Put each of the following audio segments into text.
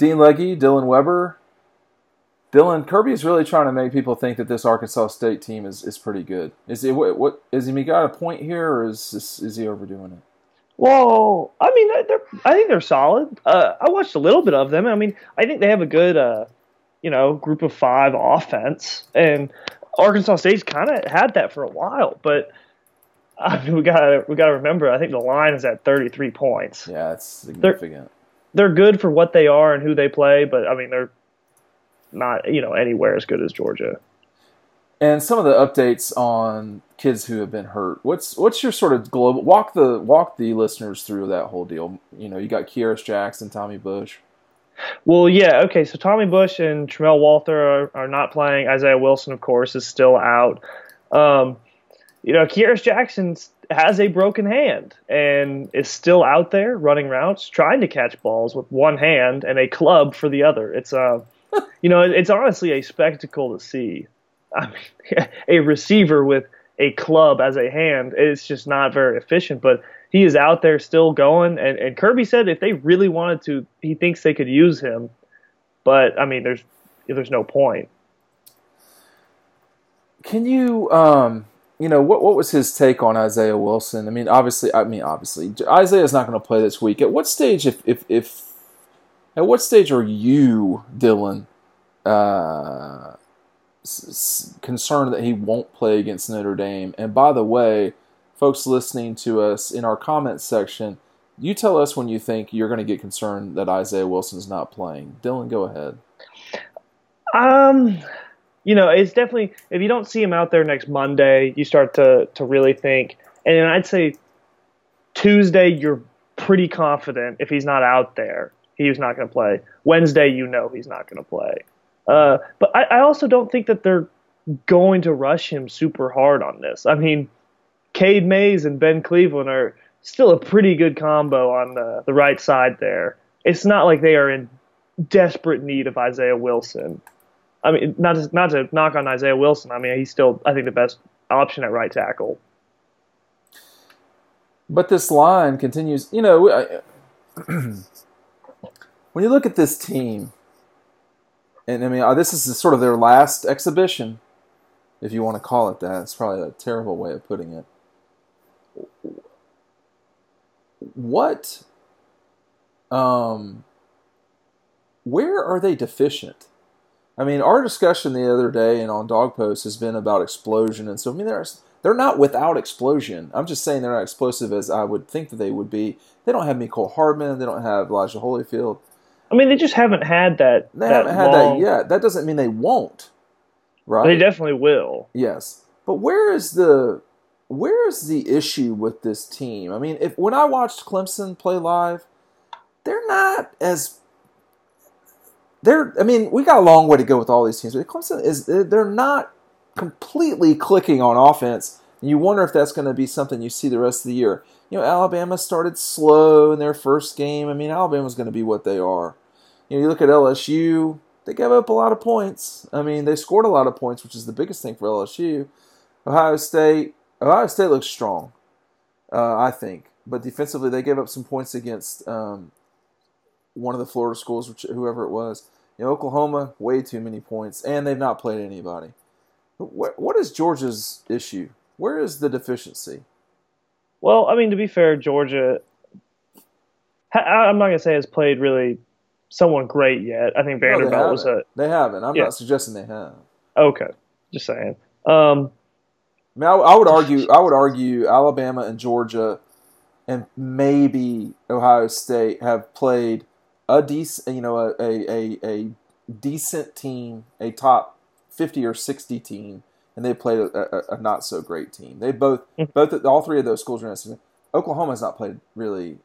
Dean Legge, Dylan Weber. Dylan Kirby is really trying to make people think that this Arkansas State team is, is pretty good. Is it what, what is he got a point here, or is this, is he overdoing it? Well, I mean, I think they're solid. Uh, I watched a little bit of them. I mean, I think they have a good, uh, you know, group of five offense, and Arkansas State's kind of had that for a while. But I mean, we got we got to remember, I think the line is at 33 points. Yeah, it's significant. They're, they're good for what they are and who they play, but I mean, they're not you know anywhere as good as Georgia. And some of the updates on kids who have been hurt. What's what's your sort of global walk the walk the listeners through that whole deal? You know, you got Kearis Jackson, Tommy Bush. Well, yeah, okay. So Tommy Bush and Tramel Walthour are, are not playing. Isaiah Wilson, of course, is still out. Um, you know, Kearis Jackson has a broken hand and is still out there running routes, trying to catch balls with one hand and a club for the other. It's uh, you know, it's honestly a spectacle to see. I mean, a receiver with a club as a hand, it's just not very efficient. But he is out there still going. And, and Kirby said if they really wanted to, he thinks they could use him. But I mean, there's there's no point. Can you, um, you know, what what was his take on Isaiah Wilson? I mean, obviously, I mean, obviously, Isaiah's not going to play this week. At what stage, if if if at what stage are you, Dylan, uh, s- concerned that he won't play against Notre Dame? And by the way, folks listening to us in our comments section, you tell us when you think you're going to get concerned that Isaiah Wilson's not playing. Dylan, go ahead. Um, you know, it's definitely if you don't see him out there next Monday, you start to to really think. And I'd say Tuesday, you're pretty confident if he's not out there, he's not going to play. Wednesday, you know he's not going to play. Uh, but I, I also don't think that they're going to rush him super hard on this. I mean, Cade Mays and Ben Cleveland are still a pretty good combo on the, the right side there. It's not like they are in desperate need of Isaiah Wilson. I mean, not to, not to knock on Isaiah Wilson. I mean, he's still, I think, the best option at right tackle. But this line continues. You know, when you look at this team, and I mean, uh, this is sort of their last exhibition, if you want to call it that. It's probably a terrible way of putting it. What, um, where are they deficient? I mean, our discussion the other day and on DawgPost has been about explosion, and so I mean, there's they're not without explosion. I'm just saying they're not explosive as I would think that they would be. They don't have Mecole Hardman. They don't have Elijah Holyfield. I mean, they just haven't had that. They that haven't had long, that yet. That doesn't mean they won't. Right? They definitely will. Yes. But where is the where is the issue with this team? I mean, if when I watched Clemson play live, they're not as they're I mean, we got a long way to go with all these teams. But Clemson is they're not completely clicking on offense. You wonder if that's going to be something you see the rest of the year. You know, Alabama started slow in their first game. I mean, Alabama's going to be what they are. You know, you look at LSU, they gave up a lot of points. I mean, they scored a lot of points, which is the biggest thing for LSU. Ohio State, Ohio State looks strong, uh, I think, but defensively they gave up some points against um, one of the Florida schools, which whoever it was. You know, Oklahoma, way too many points, and they've not played anybody. What, what is Georgia's issue? Where is the deficiency? Well, I mean, to be fair, Georgia, I'm not going to say has played really someone great yet. I think Vanderbilt no, was a. They haven't. I'm Yeah. not suggesting they have. Okay, just saying. Um, I mean, I, I would argue. I would argue Alabama and Georgia, and maybe Ohio State have played a decent, you know, a, a, a, a decent team, a top fifty or sixty team, and they played a, a, a not so great team. They both, both, all three of those schools are in. Oklahoma has not played really.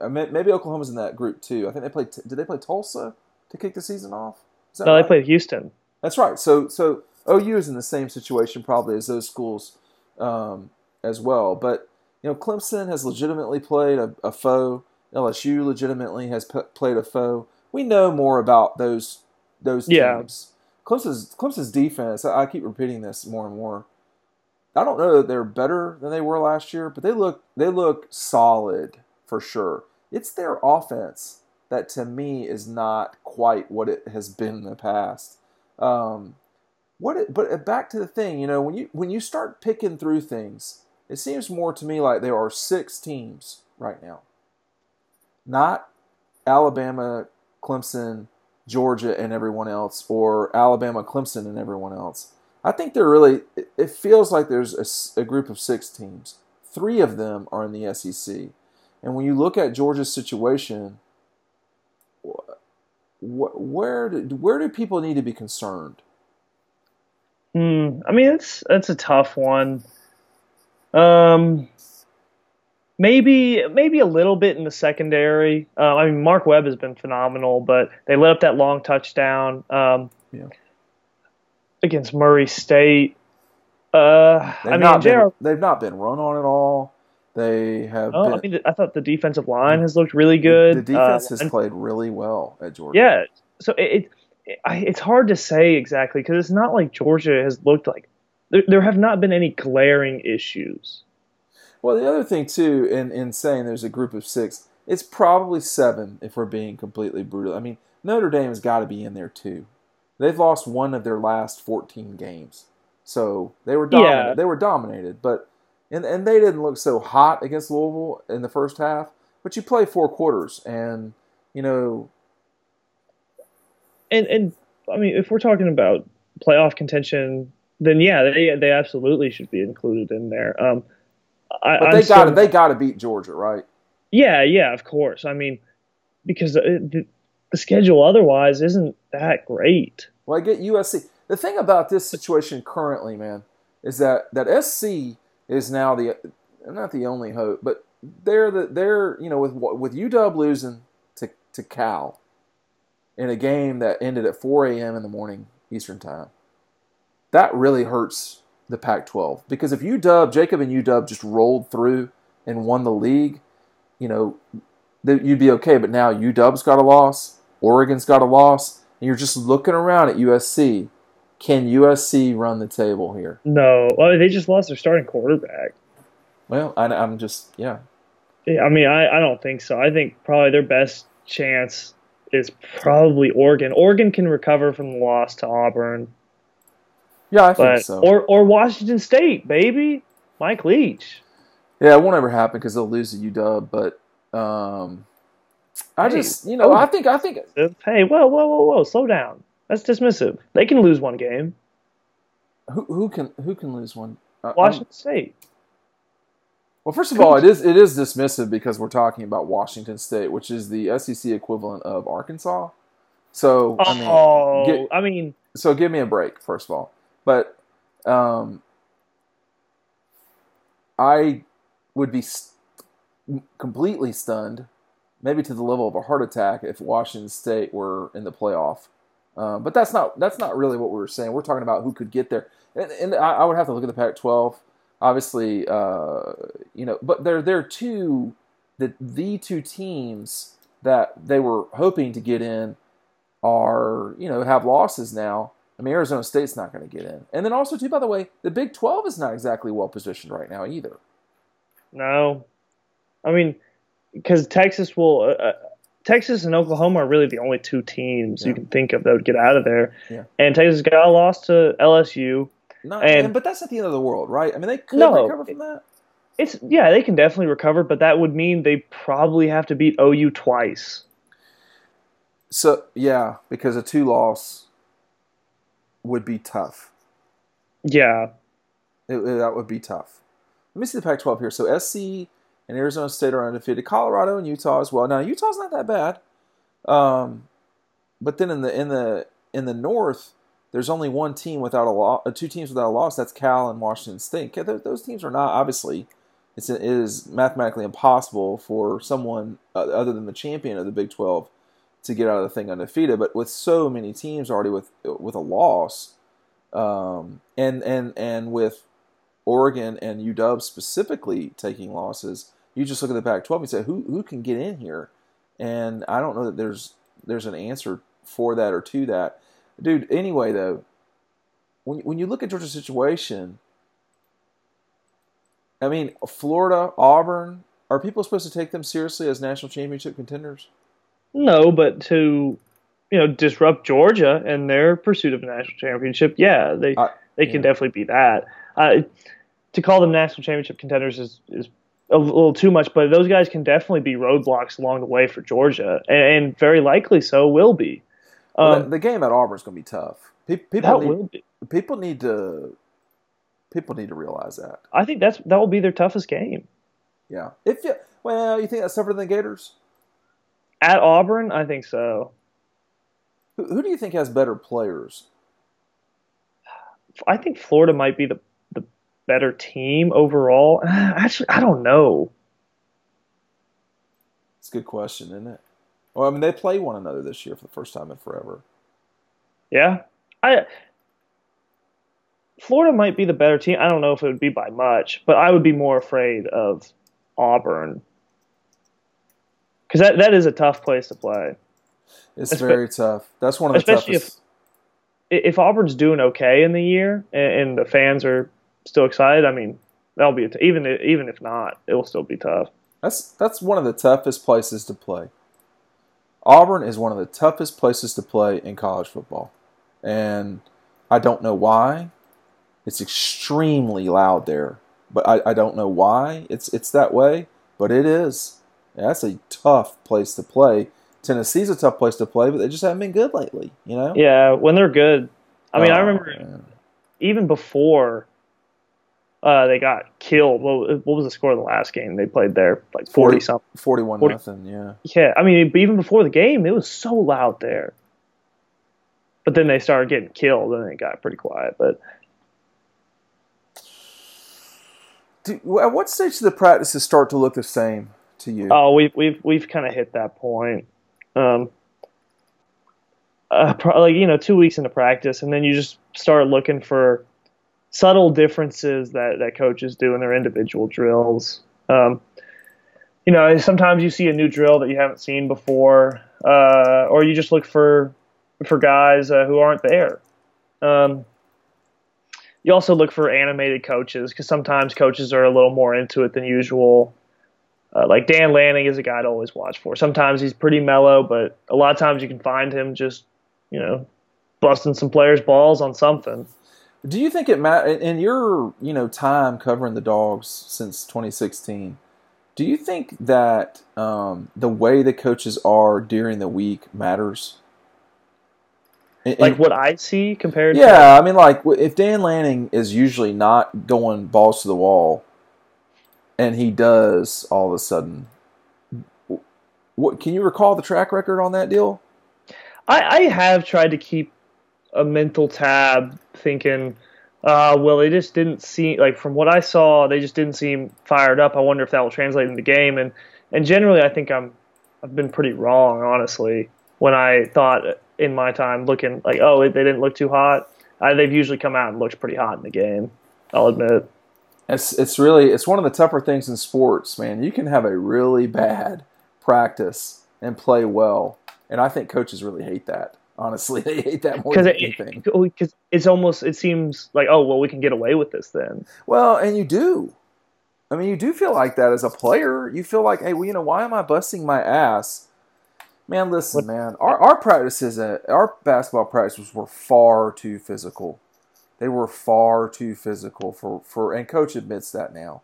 I mean, maybe Oklahoma's in that group too. I think they played. Did they play Tulsa to kick the season off? No, right? they played Houston. That's right. So so OU is in the same situation probably as those schools um, as well. But you know, Clemson has legitimately played a, a foe. LSU legitimately has p- played a foe. We know more about those those Yeah. teams. Clemson's Clemson's defense. I, I keep repeating this more and more. I don't know that they're better than they were last year, but they look they look solid for sure. It's their offense that to me is not quite what it has been in the past. Um, what it, but back to the thing, you know, when you when you start picking through things, it seems more to me like there are six teams right now. Not Alabama, Clemson, Georgia, and everyone else, or Alabama, Clemson, and everyone else. I think they're really, it feels like there's a, a, group of six teams. Three of them are in the SEC. And when you look at Georgia's situation, where do, where do people need to be concerned? Hmm. I mean, it's it's a tough one. Um, maybe maybe a little bit in the secondary. Uh, I mean, Mark Webb has been phenomenal, but they let up that long touchdown um, yeah. against Murray State. Uh, they've I mean, been, they've not been run on at all. They have. Oh, been, I mean, I thought the defensive line has looked really good. The, the defense uh, has played really well at Georgia. Yeah, so it, it it's hard to say exactly because it's not like Georgia has looked like there, there have not been any glaring issues. Well, the other thing too, in in saying there's a group of six, it's probably seven if we're being completely brutal. I mean, Notre Dame has got to be in there too. They've lost one of their last 14 games, so they were dominated. Yeah. They were dominated, but and and they didn't look so hot against Louisville in the first half. But you play four quarters, and you know, and and I mean, if we're talking about playoff contention, then yeah, they they absolutely should be included in there. Um, I, but they got to they got to beat Georgia, right? Yeah, yeah, of course. I mean, because uh, the, the schedule otherwise isn't that great. Well, I get USC. The thing about this situation currently, man, is that that SC is now the not the only hope, but they're the they're you know with with UW losing to to Cal in a game that ended at 4 a.m. in the morning Eastern time. That really hurts the Pac-12 because if UW, Jacob and UW just rolled through and won the league, you know, you'd be okay. But now UW's got a loss, Oregon's got a loss, and you're just looking around at USC. Can USC run the table here? No, well, they just lost their starting quarterback. Well, I, am just yeah. I mean, I, I don't think so. I think probably their best chance is probably Oregon. Oregon can recover from the loss to Auburn. Yeah, I think so. Or or Washington State, baby, Mike Leach. Yeah, it won't ever happen because they'll lose to UW. But um, I hey, just, you know, oh, I think, I think. Hey, whoa, whoa, whoa, whoa, slow down. That's dismissive. They can lose one game. Who who can who can lose one? Uh, Washington I'm, State. Well, first of all, it is it is dismissive because we're talking about Washington State, which is the SEC equivalent of Arkansas. So I mean, oh, get, I mean, so give me a break, first of all. But um, I would be st- completely stunned, maybe to the level of a heart attack, if Washington State were in the playoff. Um, but that's not that's not really what we were saying. We're talking about who could get there, and, and I, I, would have to look at the Pac-12. Obviously, uh, you know, but there there are two the the two teams that they were hoping to get in are you know have losses now I mean, Arizona State's not going to get in. And then also, too, by the way, the Big 12 is not exactly well positioned right now either. No. I mean, because Texas will. Uh, uh, Texas and Oklahoma are really the only two teams yeah. you can think of that would get out of there. Yeah. And Texas got a loss to LSU. Not, and, but that's not the end of the world, right? I mean, they could no, recover from that. It's yeah, they can definitely recover, but that would mean they probably have to beat OU twice. So yeah, because a two loss would be tough. Yeah. It, it, that would be tough. Let me see the Pac 12 here. So SC and Arizona State are undefeated. Colorado and Utah as well. Now, Utah's not that bad. Um, but then in the in the in the North, there's only one team without a loss, uh, two teams without a loss. That's Cal and Washington State. Those teams are not obviously. It's, it is mathematically impossible for someone uh, other than the champion of the Big 12 to get out of the thing undefeated. But with so many teams already with with a loss, um, and and and with Oregon and UW specifically taking losses, you just look at the Pac-12 and say who who can get in here, and I don't know that there's there's an answer for that or to that, dude. Anyway, though, when when you look at Georgia's situation, I mean, Florida, Auburn, are people supposed to take them seriously as national championship contenders? No, but to you know disrupt Georgia and their pursuit of a national championship, yeah, they I- they can yeah. definitely be that. Uh, to call them national championship contenders is is a little too much, but those guys can definitely be roadblocks along the way for Georgia, and, and very likely so will be. Well, Um, the, the game at Auburn is going to be tough. People that need, will be. people need to people need to realize that. I think that's that will be their toughest game Yeah. If you well, you think that's tougher than the Gators? At Auburn. I think so. Who, who do you think has better players? I think Florida might be the the better team overall. Actually, I don't know. It's a good question, isn't it? Well, I mean, they play one another this year for the first time in forever. Yeah, I Florida might be the better team. I don't know if it would be by much, but I would be more afraid of Auburn because that that is a tough place to play. It's Espe- very tough. That's one of the especially toughest. I- If Auburn's doing okay in the year and, and the fans are still excited, I mean that'll be a t- even even if not, it will still be tough. That's that's one of the toughest places to play. Auburn is one of the toughest places to play in college football, and I don't know why. It's extremely loud there, but I, I don't know why it's it's that way. But it is. Yeah, that's a tough place to play. Tennessee's a tough place to play, but they just haven't been good lately. You know. Yeah, when they're good. I mean, I Oh, remember man. even before uh, they got killed. What, what was the score of the last game they played there? Like forty 40 something. forty-one 40 nothing. Yeah. Yeah, I mean, even before the game, it was so loud there. But then they started getting killed, and it got pretty quiet. But Do, at what stage do the practices start to look the same to you? oh, we've we've we've kind of hit that point. Um, uh, like you know, two weeks into practice, and then you just start looking for subtle differences that that coaches do in their individual drills. Um, you know, sometimes you see a new drill that you haven't seen before, uh, or you just look for for guys uh, who aren't there. Um, you also look for animated coaches because sometimes coaches are a little more into it than usual. Uh, like Dan Lanning is a guy to always watch for. Sometimes he's pretty mellow, but a lot of times you can find him just, you know, busting some players' balls on something. Do you think it matter in your you know time covering the dogs since 2016? Do you think that um, the way the coaches are during the week matters? In- Like what I see compared to yeah, I mean, like if Dan Lanning is usually not going balls to the wall, and he does all of a sudden, what can you recall the track record on that deal? I, I have tried to keep a mental tab thinking, uh, well, they just didn't seem like from what I saw, they just didn't seem fired up. I wonder if that will translate in the game. And and generally, I think I'm I've been pretty wrong, honestly. When I thought in my time looking like, oh, they didn't look too hot, uh, they've usually come out and looked pretty hot in the game. I'll admit. It's it's really it's one of the tougher things in sports, man. You can have a really bad practice and play well, and I think coaches really hate that. Honestly, they hate that more than it, anything. because oh, it's almost it seems like oh well we can get away with this then Well, and you do. I mean, you do feel like that as a player. You feel like, hey, well, you know, why am I busting my ass? Man, listen, man. Our our practices, at, our basketball practices were far too physical. They were far too physical for for, and coach admits that now.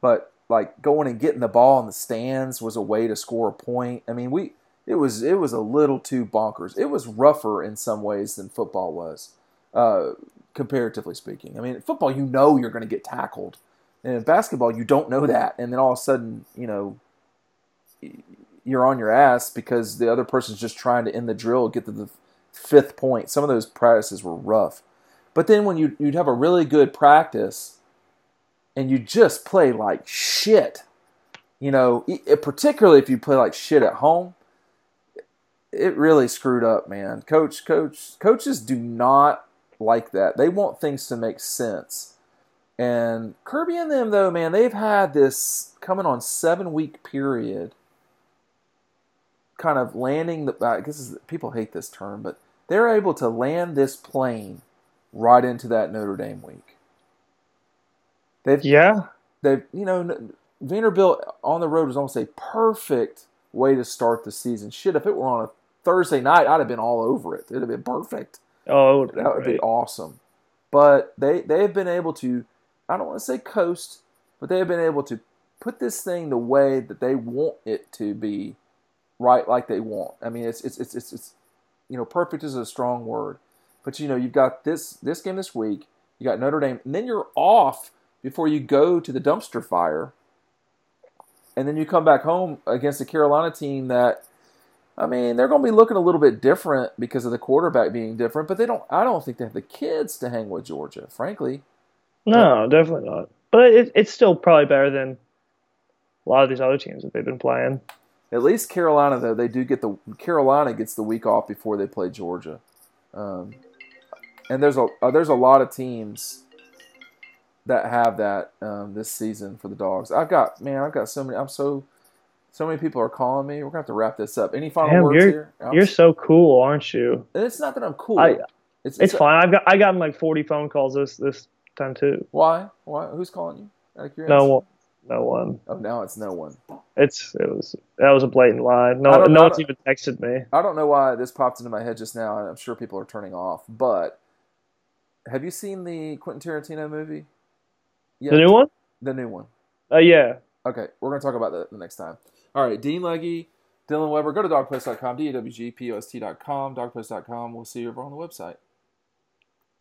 But like going and getting the ball in the stands was a way to score a point. I mean, we it was it was a little too bonkers. It was rougher in some ways than football was, uh, comparatively speaking. I mean, football, you know, you're going to get tackled. And in basketball, you don't know that, and then all of a sudden, you know, you're on your ass because the other person's just trying to end the drill, get to the fifth point. Some of those practices were rough, but then when you you'd have a really good practice, and you just play like shit, you know, e- particularly if you play like shit at home, it really screwed up, man. Coach, coach, coaches do not like that. They want things to make sense. And Kirby and them, though, man, they've had this coming on seven week period, kind of landing the. I guess people hate this term, but they're able to land this plane right into that Notre Dame week. They've yeah they've you know Vanderbilt on the road was almost a perfect way to start the season. Shit, if it were on a Thursday night, I'd have been all over it. It'd have been perfect. Oh, That would be awesome. But they they have been able to, I don't want to say coast, but they have been able to put this thing the way that they want it to be, right like they want. I mean, it's it's it's it's, it's you know, perfect is a strong word, but you know, you've got this this game this week. You got Notre Dame, and then you're off before you go to the dumpster fire, and then you come back home against a Carolina team that. I mean, they're going to be looking a little bit different because of the quarterback being different, but they don't. I don't think they have the kids to hang with Georgia, frankly. No, definitely not. But it, it's still probably better than a lot of these other teams that they've been playing. At least Carolina, though, they do get the Carolina gets the week off before they play Georgia, um, and there's a uh, there's a lot of teams that have that um, this season for the dogs. I've got man, I've got so many. I'm so so many people are calling me. We're gonna have to wrap this up. Any final Damn, words you're- here? I'm- You're so cool, aren't you? and it's not that I'm cool. I- it's, It's fine. I've got I gotten like 40 phone calls this this time too. Why? Why? Who's calling you? Out of curiosity? No one, no one. Oh, now it's no one. It's it was that was a blatant lie. No, no one's even texted me. I don't know why this popped into my head just now, and I'm sure people are turning off. But have you seen the Quentin Tarantino movie? Yeah, The new one? the new one. Uh, yeah. Okay, we're going to talk about that the next time. All right, Dean Legge, Dylan Weber, go to dawgpost.com, D-A-W-G-P-O-S-T.com, dawgpost.com. We'll see you over on the website.